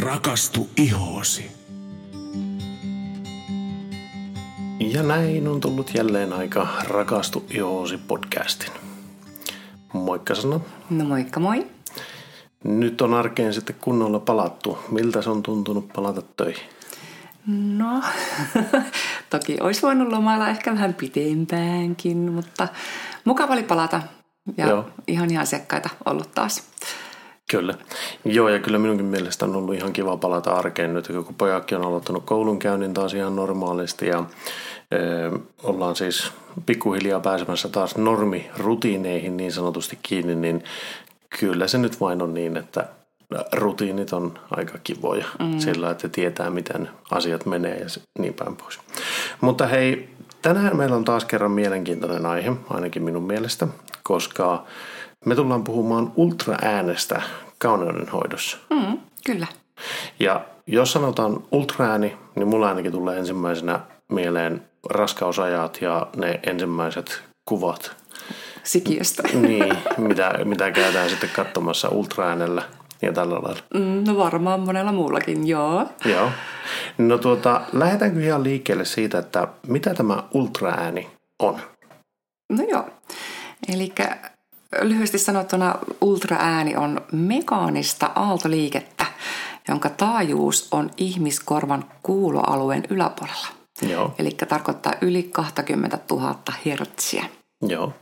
Rakastu ihoosi. Ja näin on tullut jälleen aika Rakastu ihoosi podcastin. Moikka Sanna. No moikka moi. Nyt on arkeen sitten kunnolla palattu. Miltä se on tuntunut palata töihin? No, toki olisi voinut lomailla ehkä vähän pitempäänkin, mutta mukava oli palata ja Joo. ihan asiakkaita ollut taas. Kyllä. Joo, ja kyllä minunkin mielestä on ollut ihan kiva palata arkeen nyt, kun pojakki on aloittanut koulunkäynnin taas ihan normaalisti ja e, ollaan siis pikkuhiljaa pääsemässä taas normirutiineihin niin sanotusti kiinni, niin kyllä se nyt vain on niin, että rutiinit on aika kivoja mm. sillä, että tietää, miten asiat menee ja niin päin pois. Mutta hei, tänään meillä on taas kerran mielenkiintoinen aihe, ainakin minun mielestä, koska me tullaan puhumaan ultraäänestä kauneudenhoidossa. Mm, kyllä. Ja jos sanotaan ultraääni, niin mulla ainakin tulee ensimmäisenä mieleen raskausajat ja ne ensimmäiset kuvat, Sikiöstä. niin, mitä, mitä käydään sitten katsomassa ultraäänellä ja tällä lailla. Mm, no varmaan monella muullakin, joo. Joo. No tuota, lähdetäänkö ihan liikkeelle siitä, että mitä tämä ultraääni on? No joo. Eli lyhyesti sanottuna ultraääni on mekaanista aaltoliikettä, jonka taajuus on ihmiskorvan kuuloalueen yläpuolella. Joo, Eli tarkoittaa yli 20 000 hertsiä. joo,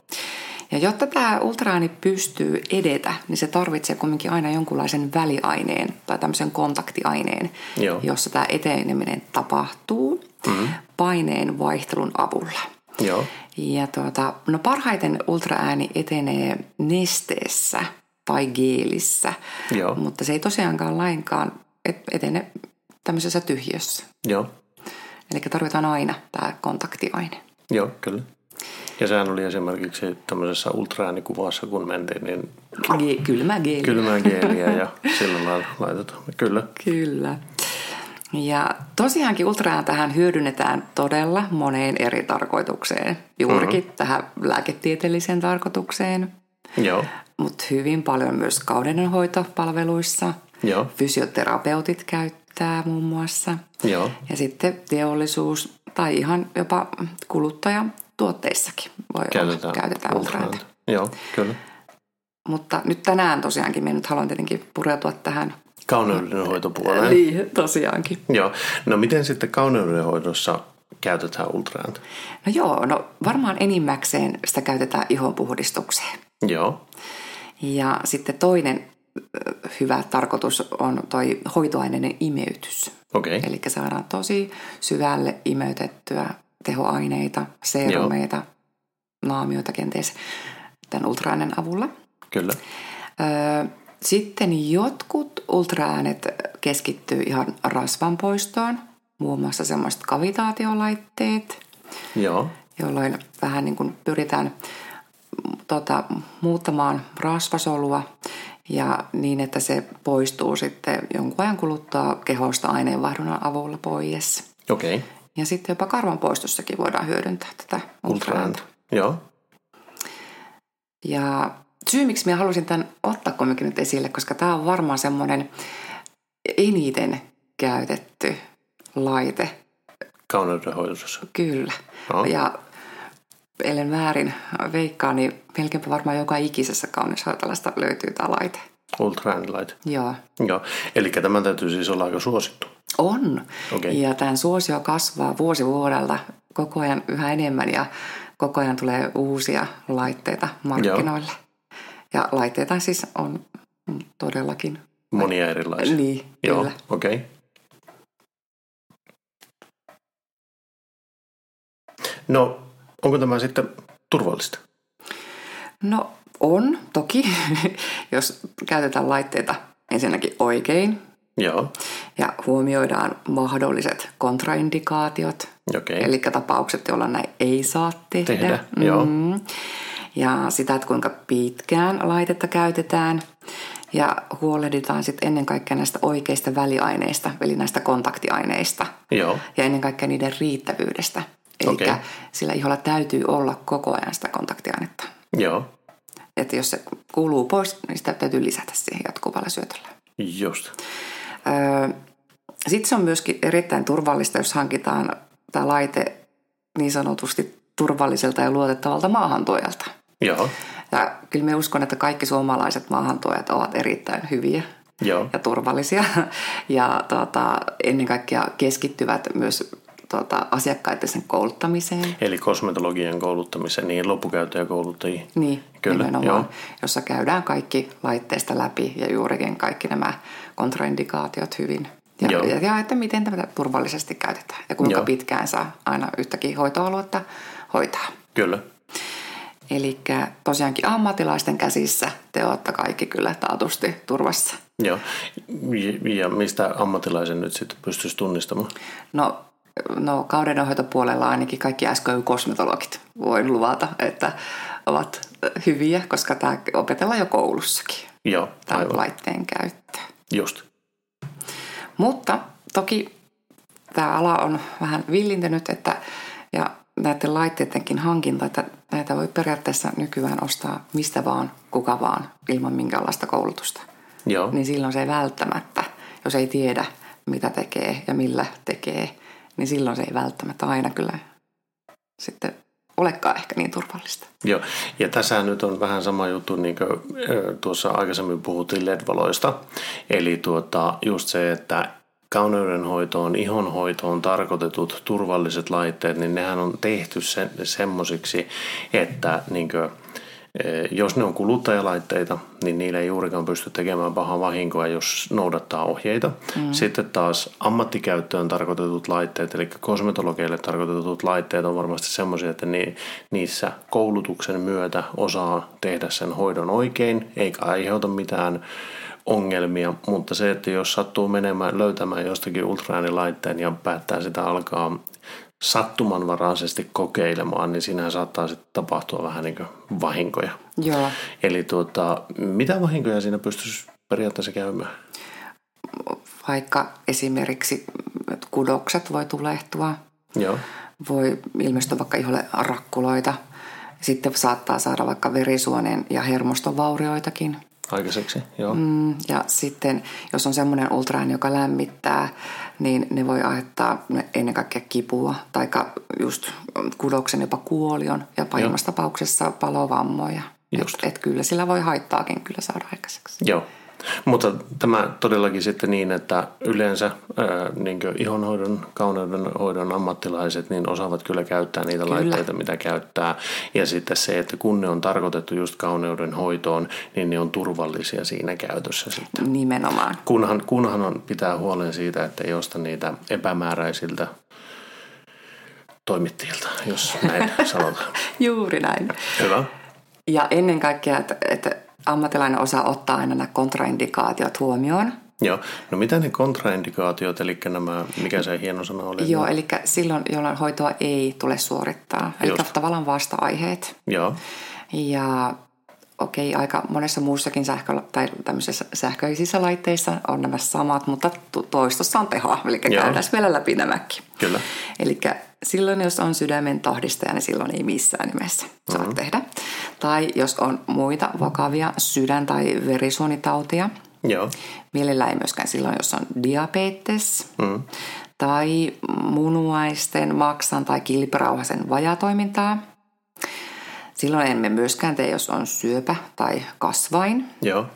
Ja jotta tämä ultraääni pystyy edetä, niin se tarvitsee kuitenkin aina jonkunlaisen väliaineen tai tämmöisen kontaktiaineen, Joo. jossa tämä eteneminen tapahtuu mm. paineen vaihtelun avulla. Joo, Ja tuota, no parhaiten ultraääni etenee nesteessä tai geelissä, Joo. mutta se ei tosiaankaan lainkaan et- etene tämmöisessä tyhjössä. joo, Eli tarvitaan aina tämä kontaktiaine. joo, kyllä. Ja sehän oli esimerkiksi tämmöisessä ultraäänikuvassa, kun mentiin, niin Ge- kylmä geeli. kylmää geeliä ja sillä lailla laitetaan. Kyllä, Kyllä. Ja tosiaankin ultraääntähän hyödynnetään todella moneen eri tarkoitukseen. Juurikin mm-hmm. tähän lääketieteelliseen tarkoitukseen, joo, mutta hyvin paljon myös kaudenhoitopalveluissa. joo, Fysioterapeutit käyttää muun muassa. joo, Ja sitten teollisuus tai ihan jopa kuluttajatuotteissakin voi käytetään, olla, käytetään ultraääntä. Joo, kyllä. Mutta nyt tänään tosiaankin, minä nyt haluan tietenkin pureutua tähän. Kauneudenhoitopuoleen. Niin, tosiaankin. Joo. No miten sitten kauneudenhoidossa käytetään ultraääntä? No joo, no varmaan enimmäkseen sitä käytetään ihonpuhdistukseen. Joo, Ja sitten toinen hyvä tarkoitus on toi hoitoaineiden imeytys. okei. Okay. Eli saadaan tosi syvälle imeytettyä tehoaineita, seerumeita, naamioita kenties tämän ultraäänen avulla. Kyllä. Ö, Sitten jotkut ultraäänet keskittyy ihan rasvan poistoon, muun muassa semmoiset kavitaatiolaitteet, Joo, jolloin vähän niin kuin pyritään tota, muuttamaan rasvasolua ja niin, että se poistuu sitten jonkun ajan kuluttua kehosta aineenvaihdunnan avulla pois. okei. Okay. Ja sitten jopa karvan poistossakin voidaan hyödyntää tätä ultraääntä. Ultraääntä. Joo, Ja syy, miksi minä halusin tämän ottaa kumminkin nyt esille, koska tämä on varmaan semmoinen eniten käytetty laite. kauneudenhoidossa. Kyllä. Joo. Ja ellen väärin veikkaa, niin melkeinpä varmaan joka ikisessä kaunishoitolasta löytyy tämä laite. Ultraäänilaite. Joo. Joo, eli tämä täytyy siis olla aika suosittu. On. Okei. Ja tämän suosio kasvaa vuosi vuodelta koko ajan yhä enemmän ja koko ajan tulee uusia laitteita markkinoille. Ja laitteita siis on mm, todellakin. Monia erilaisia. Niin, Joo, kyllä. okei. Okay. No, onko tämä sitten turvallista? No on toki, jos käytetään laitteita ensinnäkin oikein Joo, ja huomioidaan mahdolliset kontraindikaatiot, okei. eli tapaukset, joilla näin ei saa tehdä. Tehdä, joo. Ja sitä, että kuinka pitkään laitetta käytetään ja huolehditaan sitten ennen kaikkea näistä oikeista väliaineista, eli näistä kontaktiaineista Joo, ja ennen kaikkea niiden riittävyydestä. Eli Okei. sillä iholla täytyy olla koko ajan sitä kontaktiainetta. joo, Että jos se kuuluu pois, niin sitä täytyy lisätä siihen jatkuvalla syötöllä. just. Sitten se on myöskin erittäin turvallista, jos hankitaan tämä laite niin sanotusti turvalliselta ja luotettavalta maahantuojalta. Joo. Ja kyllä me uskon, että kaikki suomalaiset maahantuojat ovat erittäin hyviä Joo. ja turvallisia. Ja tuota, ennen kaikkea keskittyvät myös tuota, asiakkaiden sen kouluttamiseen. Eli kosmetologien kouluttamiseen, niin loppukäyttäjäkouluttajiin. Niin, Kyllä, nimenomaan, joo. jossa käydään kaikki laitteista läpi ja juurikin kaikki nämä kontraindikaatiot hyvin. Ja, Joo. ja, ja että miten tätä turvallisesti käytetään ja kuinka Joo. pitkään saa aina yhtäkin hoitoaluetta hoitaa. Kyllä. Eli tosiaankin ammattilaisten käsissä te olette kaikki kyllä taatusti turvassa. Joo. Ja- mistä ammattilaisen nyt sitten pystyisi tunnistamaan? No, no kaudenhoitopuolella ainakin kaikki SKY-kosmetologit voin luvata, että ovat hyviä, koska tämä opetellaan jo koulussakin, Joo, tämän aivan. laitteen käyttö. Just. Mutta toki tämä ala on vähän villintynyt, että ja näiden laitteidenkin hankinta, että näitä voi periaatteessa nykyään ostaa mistä vaan, kuka vaan, ilman minkäänlaista koulutusta. Joo. Niin silloin se ei välttämättä, jos ei tiedä mitä tekee ja millä tekee, niin silloin se ei välttämättä aina kyllä sitten olekaan ehkä niin turvallista. Joo, ja tässä nyt on vähän sama juttu, niin kuin tuossa aikaisemmin puhuttiin LED-valoista. Eli tuota, just se, että kauneudenhoitoon, ihonhoitoon tarkoitetut turvalliset laitteet, niin nehän on tehty sen, semmosiksi, että niin kuin, jos ne on kuluttajalaitteita, niin niillä ei juurikaan pysty tekemään pahaa vahinkoa, jos noudattaa ohjeita. Mm. Sitten taas ammattikäyttöön tarkoitetut laitteet, eli kosmetologeille tarkoitetut laitteet on varmasti semmoisia, että ni, niissä koulutuksen myötä osaa tehdä sen hoidon oikein, eikä aiheuta mitään ongelmia, mutta se, että jos sattuu menemään, löytämään jostakin ultraäänilaitteen ja päättää sitä alkaa sattumanvaraisesti kokeilemaan, niin siinähän saattaa sitten tapahtua vähän niin kuin vahinkoja. Joo. Eli tuota, mitä vahinkoja siinä pystyisi periaatteessa käymään? Vaikka esimerkiksi kudokset voi tulehtua, Joo, voi ilmestyä vaikka iholle rakkuloita. Sitten saattaa saada vaikka verisuonen ja hermoston vaurioitakin. Aikaiseksi, joo. Mm, ja sitten, jos on semmoinen ultraääni, joka lämmittää, niin ne voi aiheuttaa ennen kaikkea kipua, tai just kudoksen jopa kuolion, ja pahimmassa tapauksessa palovammoja. Just. Et, et kyllä sillä voi haittaakin kyllä saada aikaiseksi. Joo. Mutta tämä todellakin sitten niin, että yleensä ää, niin ihonhoidon, kauneudenhoidon ammattilaiset niin osaavat kyllä käyttää niitä Kyllä. laitteita, mitä käyttää. Ja sitten se, että kun ne on tarkoitettu just kauneudenhoitoon, niin ne on turvallisia siinä käytössä sitten. Nimenomaan. Kunhan, kunhan on pitää huolen siitä, että ei osta niitä epämääräisiltä toimittajilta, jos näin sanotaan. Juuri näin. Hyvä. Ja ennen kaikkea, että, että ammattilainen osaa ottaa aina nämä kontraindikaatiot huomioon. Joo. No mitä ne kontraindikaatiot, eli nämä, mikä se hieno sana oli? Joo, eli silloin, jolloin hoitoa ei tule suorittaa. Eli Just. tavallaan vasta-aiheet. Joo. Ja okei, aika monessa muussakin sähkö, tai sähköisissä laitteissa on nämä samat, mutta to- toistossa on tehoa. Eli Joo. käydään vielä läpi nämäkin. Kyllä. Eli silloin, jos on sydämen tahdistaja, niin silloin ei missään nimessä saa Mhm. mm-hmm. tehdä. Tai jos on muita vakavia sydän- tai verisuonitautia, Joo. mielellään ei myöskään silloin, jos on diabetes Mm. tai munuaisten, maksan tai kilpirauhasen vajatoimintaa. Silloin emme myöskään tee, jos on syöpä tai kasvain. Joo.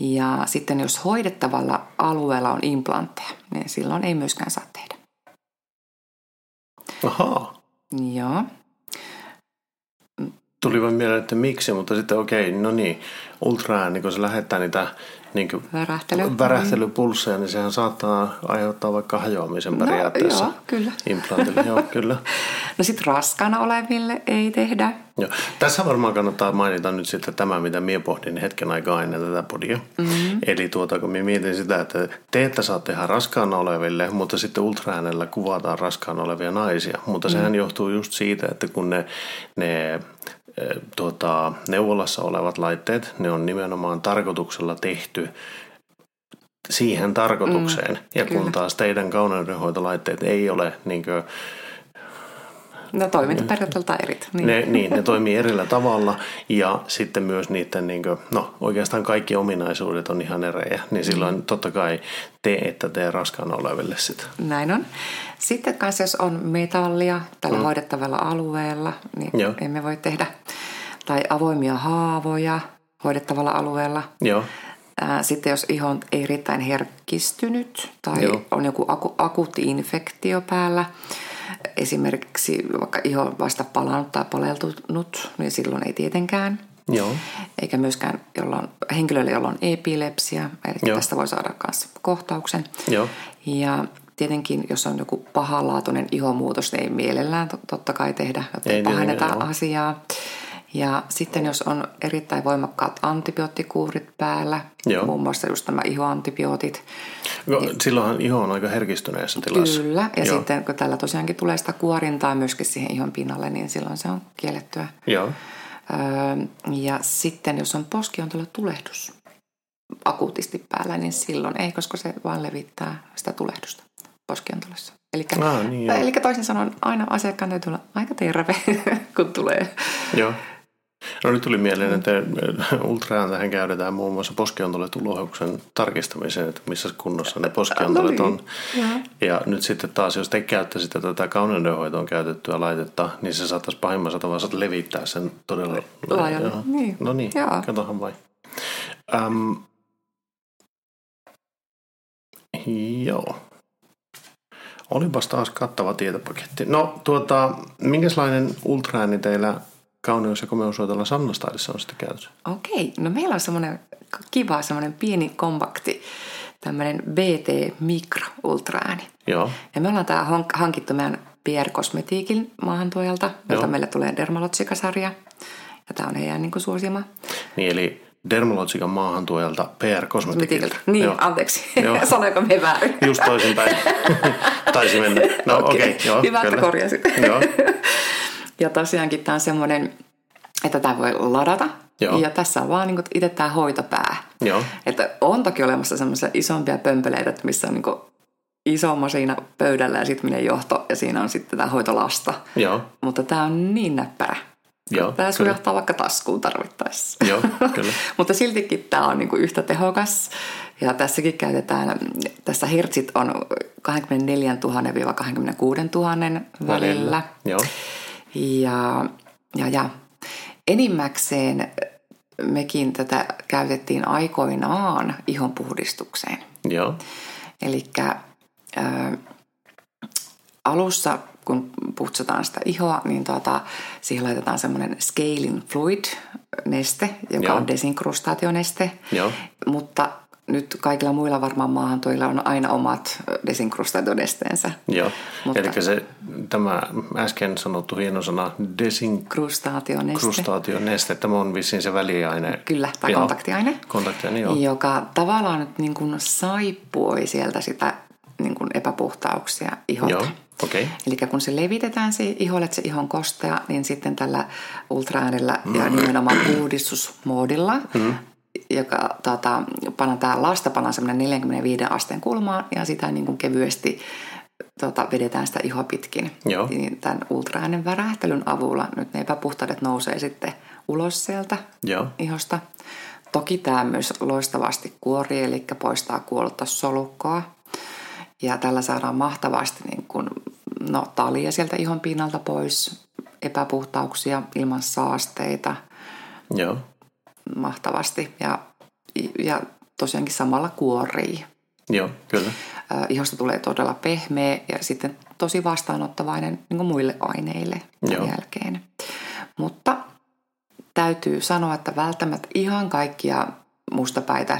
Ja sitten jos hoidettavalla alueella on implantteja, niin silloin ei myöskään saa. Ahaa. Joo. Tuli vain mieleen, että miksi, mutta sitten okei, no niin, ultraääni, kun se lähettää niitä niin kuin Värähtely. värähtelypulsseja, niin sehän saattaa aiheuttaa vaikka hajoamisen No, periaatteessa. joo, kyllä. Implantille, joo, kyllä. No sitten raskaana oleville ei tehdä. Joo. Tässä varmaan kannattaa mainita nyt sitten tämä, mitä minä pohdin hetken aikaa ennen tätä podia. Mm-hmm. Eli tuota, kun minä mietin sitä, että te ette saa tehdä raskaana oleville, mutta sitten ultraäänellä kuvataan raskaana olevia naisia. Mutta sehän mm-hmm. johtuu just siitä, että kun ne, ne tuota, neuvolassa olevat laitteet, ne on nimenomaan tarkoituksella tehty siihen tarkoitukseen. Mm, ja kun kyllä. taas teidän kauneudenhoitolaitteet ei ole niin kuin, No toimintaperiaatteelta eri. Niin. Ne, niin, ne toimii erillä tavalla ja sitten myös niiden, niin kuin, no oikeastaan kaikki ominaisuudet on ihan erejä, niin silloin totta kai te että tee raskaan oleville sitä. Näin on. Sitten kanssa jos on metallia tällä mm. hoidettavalla alueella, niin Joo. emme voi tehdä, tai avoimia haavoja hoidettavalla alueella. Joo. Sitten jos iho on erittäin herkistynyt tai Joo. on joku aku, akuutti infektio päällä, esimerkiksi vaikka iho vasta palannut tai paleltunut, niin silloin ei tietenkään. Joo. Eikä myöskään jolla on, henkilölle, jolla on epilepsia, eli Joo. tästä voi saada myös kohtauksen. Joo. Ja tietenkin, jos on joku pahanlaatuinen ihomuutos, niin ei mielellään totta kai tehdä, jotta ei pahenneta asiaa. Ja sitten jos on erittäin voimakkaat antibioottikuurit päällä, Joo. muun muassa just nämä ihoantibiootit. No, niin, silloinhan iho on aika herkistyneessä tilassa. Kyllä, ja Joo. sitten kun tällä tosiaankin tulee sitä kuorintaa myöskin siihen ihon pinnalle, niin silloin se on kiellettyä. Joo. Öö, ja sitten jos on poskiontolla tulehdus akuutisti päällä, niin silloin ei, koska se vaan levittää sitä tulehdusta poskiontolassa. Eli, ah, niin, eli toisin sanoen aina asiakkaan täytyy olla aika terve, kun tulee. Joo. No nyt tuli mieleen, että ultraan tähän käytetään muun muassa poskiontoletulohuksen tarkistamiseen, että missä kunnossa ne poskiontolet no niin. on. Ja. ja nyt sitten taas, jos te käyttäisitte tätä kauneudenhoitoon käytettyä laitetta, niin se saattaisi pahimmassa tapauksessa levittää sen todella laajalle. Niin. No niin, Jaa. katohan vain. Um, joo. Olipas taas kattava tietopaketti. No tuota, minkälainen ultraääni teillä kauneus- ja komeushoitolla Sannastaidissa on sitten käytössä? Okei, no meillä on semmoinen kiva, semmoinen pieni kompakti, tämmöinen BT Micro Ultraääni. Joo. Ja me ollaan tämä hankittu meidän PR Cosmetiikin maahantuojalta, jolta meillä tulee Dermalogica-sarja. Ja tämä on heidän niin kuin suosima. Niin, eli Dermalogican maahantuojalta PR Cosmetiikilta. Niin, joo. anteeksi. Joo. Sanoiko me väärin? Just toisinpäin. Taisi mennä. No okei, okay. okay, joo. Hyvä, että korjasit. joo. Ja tosiaankin tämä on semmoinen, että tämä voi ladata. Joo. Ja tässä on vaan niin itse tämä hoitopää. Joo. Että on toki olemassa semmoisia isompia pömpeleitä, missä on niin iso masina pöydällä ja sitten menee johto ja siinä on sitten tämä hoitolasta. Joo. Mutta tämä on niin näppärä. Joo, tämä sujahtaa vaikka taskuun tarvittaessa. Joo, kyllä. Mutta siltikin tämä on niinku yhtä tehokas. Ja tässäkin käytetään, tässä hertsit on 24 000-26 000 välillä. välillä. Joo. Ja, ja, ja enimmäkseen mekin tätä käytettiin aikoinaan ihonpuhdistukseen. Joo. Eli alussa, kun puhtsataan sitä ihoa, niin tuota, siihen laitetaan semmoinen scaling fluid neste, joka Joo. on desinkrustationeste. Joo. Mutta nyt kaikilla muilla varmaan maahantuilla on aina omat desinkrustationesteensä. Joo, Mutta, eli se, tämä äsken sanottu hieno sana desinkrustationeste, tämä on vissiin se väliaine. Kyllä, tai joo. kontaktiaine, kontaktiaine joo. joka tavallaan nyt niin kuin saippuoi sieltä sitä niin kuin epäpuhtauksia iholta. Joo. Okay. Eli kun se levitetään se iholle, että se ihon kostea, niin sitten tällä ultraäänellä mm. ja nimenomaan puhdistusmoodilla mm joka tota, panna tämä lasta semmoinen 45 asteen kulmaan ja sitä niin kuin kevyesti tota, vedetään sitä ihoa pitkin. Joo. Niin tämän ultraäänen värähtelyn avulla nyt ne epäpuhtaudet nousee sitten ulos sieltä Joo. ihosta. Toki tämä myös loistavasti kuori, eli poistaa kuollutta solukkoa. Ja tällä saadaan mahtavasti niin kuin, no, talia sieltä ihon pinnalta pois, epäpuhtauksia ilman saasteita. Joo mahtavasti ja, ja tosiaankin samalla kuorii. Joo, kyllä. Ihosta tulee todella pehmeä ja sitten tosi vastaanottavainen niin kuin muille aineille Joo. jälkeen. Mutta täytyy sanoa, että välttämättä ihan kaikkia mustapäitä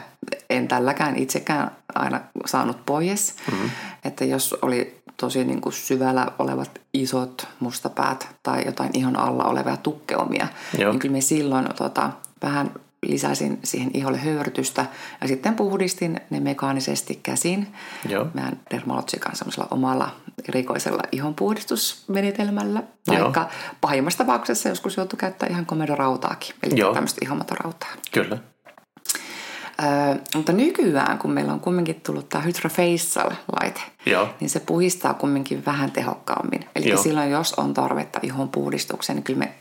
en tälläkään itsekään aina saanut pois. Mm-hmm. Että jos oli tosi niin kuin syvällä olevat isot mustapäät tai jotain ihan alla olevia tukkeomia, Joo. niin kyllä me silloin tota, vähän lisäsin siihen iholle höyrytystä ja sitten puhdistin ne mekaanisesti käsin. Joo. Mä Dermalogican semmoisella omalla erikoisella ihonpuhdistusmenetelmällä. Vaikka pahimmassa tapauksessa joskus joutuu käyttää ihan komedorautaakin, eli Joo. tämmöistä ihomatorautaa. Kyllä. Öö, mutta nykyään, kun meillä on kumminkin tullut tämä Hydrofacial-laite, Joo. niin se puhistaa kumminkin vähän tehokkaammin. Eli Joo. silloin, jos on tarvetta ihon puhdistukseen, niin kyllä me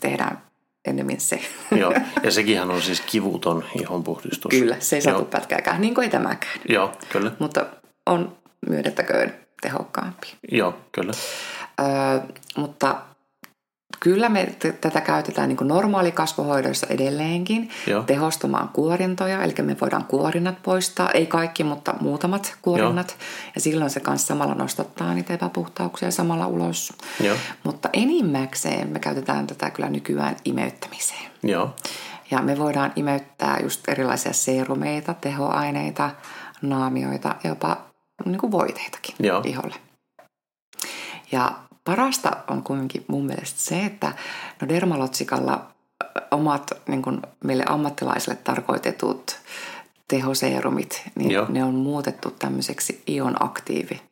tehdään ennemmin se. Joo, ja sekinhän on siis kivuton ihonpuhdistus. kyllä, se ei satu Joo. pätkääkään, niin kuin ei tämäkään. Joo, kyllä. Mutta on myönnettäköön tehokkaampi. Joo, kyllä. Öö, mutta kyllä me t- tätä käytetään niin normaalikasvohoidoissa edelleenkin Joo. tehostamaan kuorintoja, eli me voidaan kuorinnat poistaa, ei kaikki, mutta muutamat kuorinnat. Ja silloin se kanssa samalla nostattaa niitä epäpuhtauksia samalla ulos. Joo. Mutta enimmäkseen me käytetään tätä kyllä nykyään imeyttämiseen. Joo, Ja me voidaan imeyttää just erilaisia serumeita, tehoaineita, naamioita jopa niin kuin voiteitakin Joo. iholle. Ja parasta on kuitenkin mun mielestä se, että no Dermalotsikalla omat niin kuin meille ammattilaisille tarkoitetut tehoseerumit, niin Joo. ne on muutettu tämmöiseksi ionaktiivi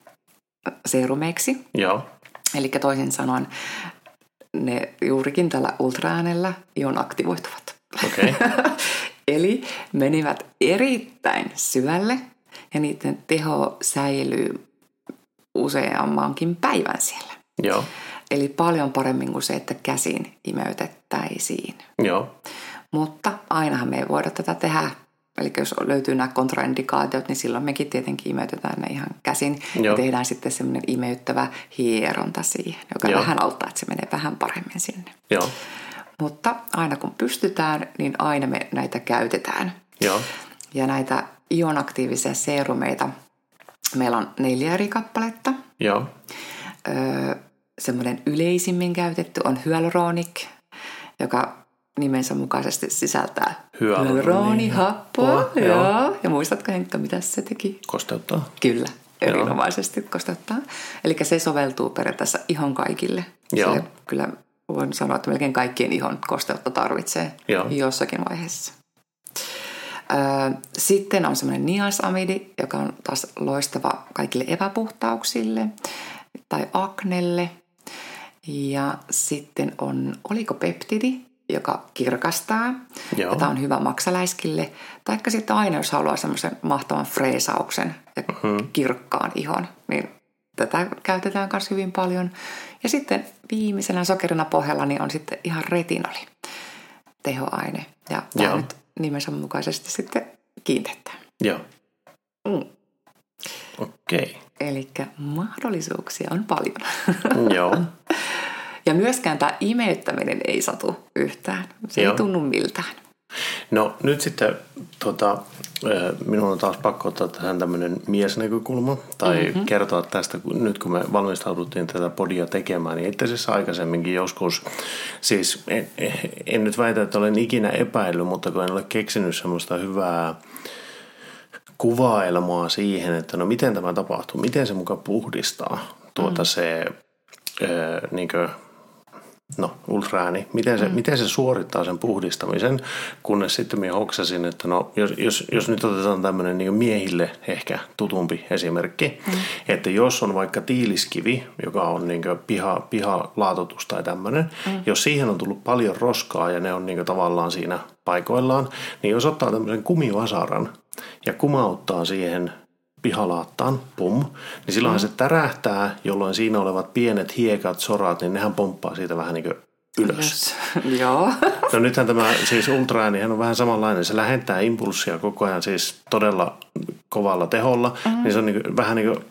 seerumeiksi. joo, Eli toisin sanoen ne juurikin tällä ultraäänellä ion aktivoituvat. okei. Okay. Eli menivät erittäin syvälle ja niiden teho säilyy useammankin päivän siellä. Joo, Eli paljon paremmin kuin se, että käsin imeytettäisiin. joo, Mutta ainahan me ei voida tätä tehdä. Eli jos löytyy nämä kontraindikaatiot, niin silloin mekin tietenkin imeytetään ne ihan käsin. Joo. Ja tehdään sitten semmoinen imeyttävä hieronta siihen, joka Joo. vähän auttaa, että se menee vähän paremmin sinne. joo, Mutta aina kun pystytään, niin aina me näitä käytetään. joo, Ja näitä ionaktiivisia seerumeita, meillä on neljä eri kappaletta. joo, Öö, semmoinen yleisimmin käytetty on hyaluronic, joka nimensä mukaisesti sisältää Hyaluroni- hyaluronihappoa. Joo. Joo. Ja muistatko Henkka, mitä se teki? kosteuttaa. Kyllä, erinomaisesti kosteuttaa. Eli se soveltuu periaatteessa ihan kaikille. Joo. Se kyllä voin sanoa, että melkein kaikkien ihon kosteutta tarvitsee Joo. jossakin vaiheessa. Sitten on semmoinen niasamidi, joka on taas loistava kaikille epäpuhtauksille tai aknelle. Ja sitten on olikopeptidi, joka kirkastaa. Joo. Tämä on hyvä maksaläiskille. Taikka sitten aina, jos haluaa semmoisen mahtavan freesauksen ja Mhm. kirkkaan ihon, niin tätä käytetään myös hyvin paljon. Ja sitten viimeisenä sokerina pohjalla niin on sitten ihan retinoli tehoaine. Ja tämä Joo. nyt nimensä mukaisesti sitten kiintettää. Joo, Mm. Okei. Eli mahdollisuuksia on paljon. Joo, ja myöskään tämä imeyttäminen ei satu yhtään. Se Joo. ei tunnu miltään. No nyt sitten tota, minun on taas pakko ottaa tähän tämmöinen miesnäkökulma tai mm-hmm. kertoa tästä, kun, nyt kun me valmistauduttiin tätä podia tekemään, niin itse asiassa aikaisemminkin joskus, siis en, en nyt väitä, että olen ikinä epäillyt, mutta kun en ole keksinyt semmoista hyvää kuvailmaa siihen, että no miten tämä tapahtuu, miten se muka puhdistaa tuota mm. se ö, niinkö, no, ultraääni, miten se, mm. miten se suorittaa sen puhdistamisen, kunnes sitten minä hoksasin, että no, jos, jos, jos nyt otetaan tämmöinen niin miehille ehkä tutumpi esimerkki, mm. että jos on vaikka tiiliskivi, joka on niin piha, pihalaatotus tai tämmöinen, mm. jos siihen on tullut paljon roskaa ja ne on niin tavallaan siinä paikoillaan, niin jos ottaa tämmöisen kumivasaran ja kumauttaa siihen pihalaattaan, pum, niin silloin mm. se tärähtää, jolloin siinä olevat pienet hiekat, sorat, niin nehän pomppaa siitä vähän niin kuin ylös. Yes. Joo. No nythän tämä siis ultraäänihän on vähän samanlainen. Se lähettää impulssia koko ajan siis todella kovalla teholla. Mm. Niin se on niin kuin, vähän niin kuin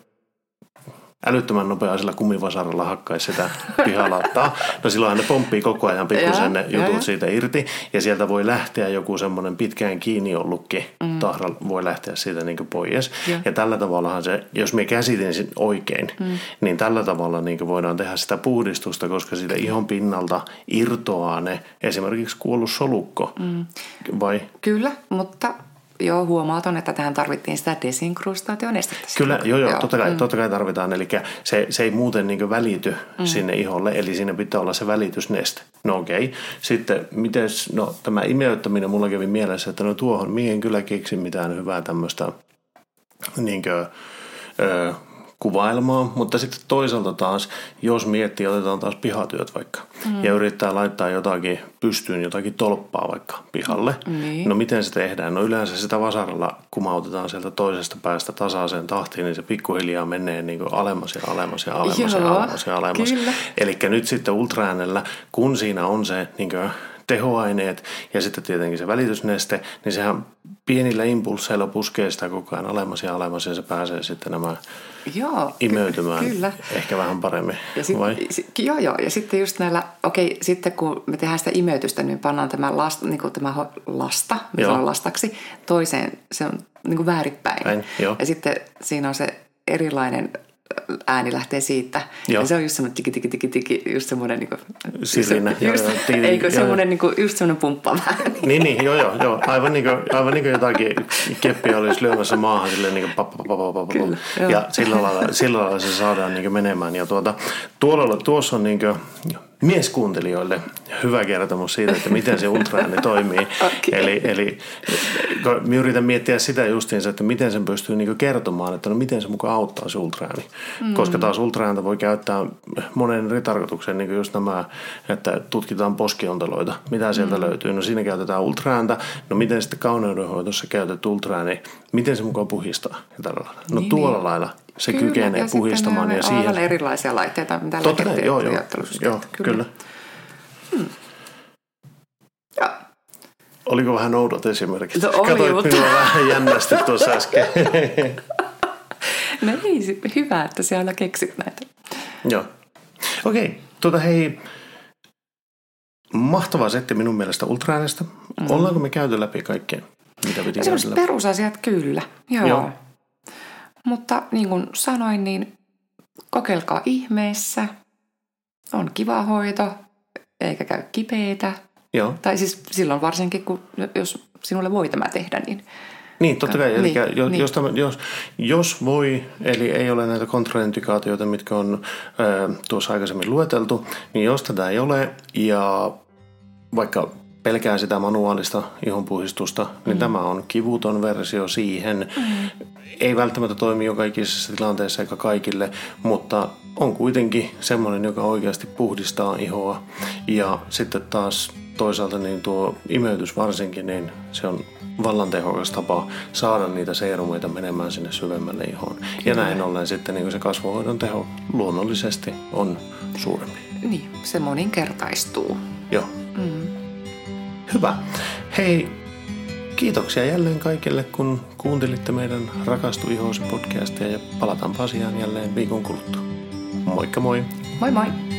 älyttömän nopea sillä kumivasaralla hakkaisi sitä pihalaattaa. No silloin ne pomppii koko ajan pikkusen ne jutut joo. siitä irti. Ja sieltä voi lähteä joku semmoinen pitkään kiinni ollutkin mm. tahra voi lähteä siitä niin pois. Joo. Ja tällä tavallahan se, jos me käsitin sen oikein, mm. niin tällä tavalla niin voidaan tehdä sitä puhdistusta, koska siitä ihon pinnalta irtoaa ne esimerkiksi kuollut solukko. Mm. Vai? Kyllä, mutta joo, huomautan, että tähän tarvittiin sitä desinkrustaation estettä. Kyllä, joo, joo, totta kai, mm. totta kai tarvitaan. Eli se, se ei muuten niin välity mm. sinne iholle, eli siinä pitää olla se välitysneste. No okei. Okay. Sitten, mites, no tämä imeyttäminen mulla kävi mielessä, että no tuohon, mihin kyllä keksi mitään hyvää tämmöistä niin kuin, ö, kuvailmaa, mutta sitten toisaalta taas, jos miettii, otetaan taas pihatyöt vaikka, mm. ja yrittää laittaa jotakin pystyyn, jotakin tolppaa vaikka pihalle, niin. no miten se tehdään? No yleensä sitä vasaralla kumautetaan sieltä toisesta päästä tasaiseen tahtiin, niin se pikkuhiljaa menee niin kuin alemmas ja alemmas ja alemmas Joo, ja alemmas ja alemmas. Eli nyt sitten ultraäänellä, kun siinä on se niin kuin tehoaineet ja sitten tietenkin se välitysneste, niin sehän pienillä impulseilla puskee sitä koko ajan alemmas ja alemmas ja se pääsee sitten nämä joo, imeytymään kyllä. ehkä vähän paremmin. Ja sit, vai? Si, joo, joo. Ja sitten just näillä, okei, sitten kun me tehdään sitä imeytystä, niin pannaan tämä, lasta, niin kuin tämä lasta, mikä on lastaksi, toiseen, se on niin kuin väärinpäin. Päin, joo. Ja sitten siinä on se erilainen ääni lähtee siitä. Joo. Ja se on just semmoinen tiki, tiki, tiki, tiki, just semmoinen niin kuin, Sirinä. Just, joo, joo, tiki, eikö joo, semmoinen niin kuin, just semmoinen pumppaava ääni. Niin, niin, joo, joo, joo. Aivan niin kuin, aivan niin kuin jotakin keppiä olisi lyömässä maahan silleen niin kuin pap, pap, pap, pap, Kyllä, Ja sillä lailla, sillä lailla se saadaan niin kuin menemään. Ja tuota, tuolla, tuossa on niin kuin, mieskuuntelijoille hyvä kertomus siitä, että miten se ultraääni toimii. okay. Eli, eli minä yritän miettiä sitä justiinsa, että miten sen pystyy niin kertomaan, että no miten se mukaan auttaa se ultraääni. Mm. Koska taas ultraääntä voi käyttää monen eri tarkoitukseen, niin kuin just nämä, että tutkitaan poskionteloita, mitä sieltä mm. löytyy. No siinä käytetään ultraääntä. No miten sitten kauneudenhoidossa käytetty ultraääni, miten se mukaan puhistaa. No niin, tuolla niin. lailla se kyllä, kykenee ja puhistamaan. Ja, siihen... erilaisia laitteita, mitä Totta kai, joo, joo, joo, kyllä. kyllä. Hmm. Ja. Oliko vähän oudot esimerkit? No oli, Katoit mutta... minua vähän jännästi tuossa äsken. no ei, hyvä, että siellä keksit näitä. Joo. Okei, okay, tuota hei, mahtava setti minun mielestä ultraäänestä. Mm. Ollaanko me käyty läpi kaikkea, mitä piti käydä läpi? perusasiat kyllä, joo. joo. Mutta niin kuin sanoin, niin kokeilkaa ihmeessä. On kiva hoito, eikä käy kipeitä. Joo. Tai siis silloin varsinkin, kun jos sinulle voi tämä tehdä, niin niin, totta kai. Eli niin, jos, niin. Jos, tämä, jos, jos voi, eli ei ole näitä kontraindikaatioita, mitkä on äh, tuossa aikaisemmin lueteltu, niin jos tätä ei ole ja vaikka pelkää sitä manuaalista ihonpuhistusta, niin mm. tämä on kivuton versio siihen. Mm. Ei välttämättä toimi jo kaikissa tilanteissa eikä kaikille, mutta on kuitenkin semmoinen, joka oikeasti puhdistaa ihoa. Ja sitten taas toisaalta niin tuo imeytys varsinkin, niin se on vallan tehokas tapa saada niitä seerumeita menemään sinne syvemmälle ihoon. Kyllä. Ja näin ollen sitten niin se kasvohoidon teho luonnollisesti on suurempi. Niin, se moninkertaistuu. Joo. Mm. Hyvä. Hei, kiitoksia jälleen kaikille, kun kuuntelitte meidän Rakastu ihoosi podcastia ja palataanpa asiaan jälleen viikon kuluttua. Moikka moi! Moi moi!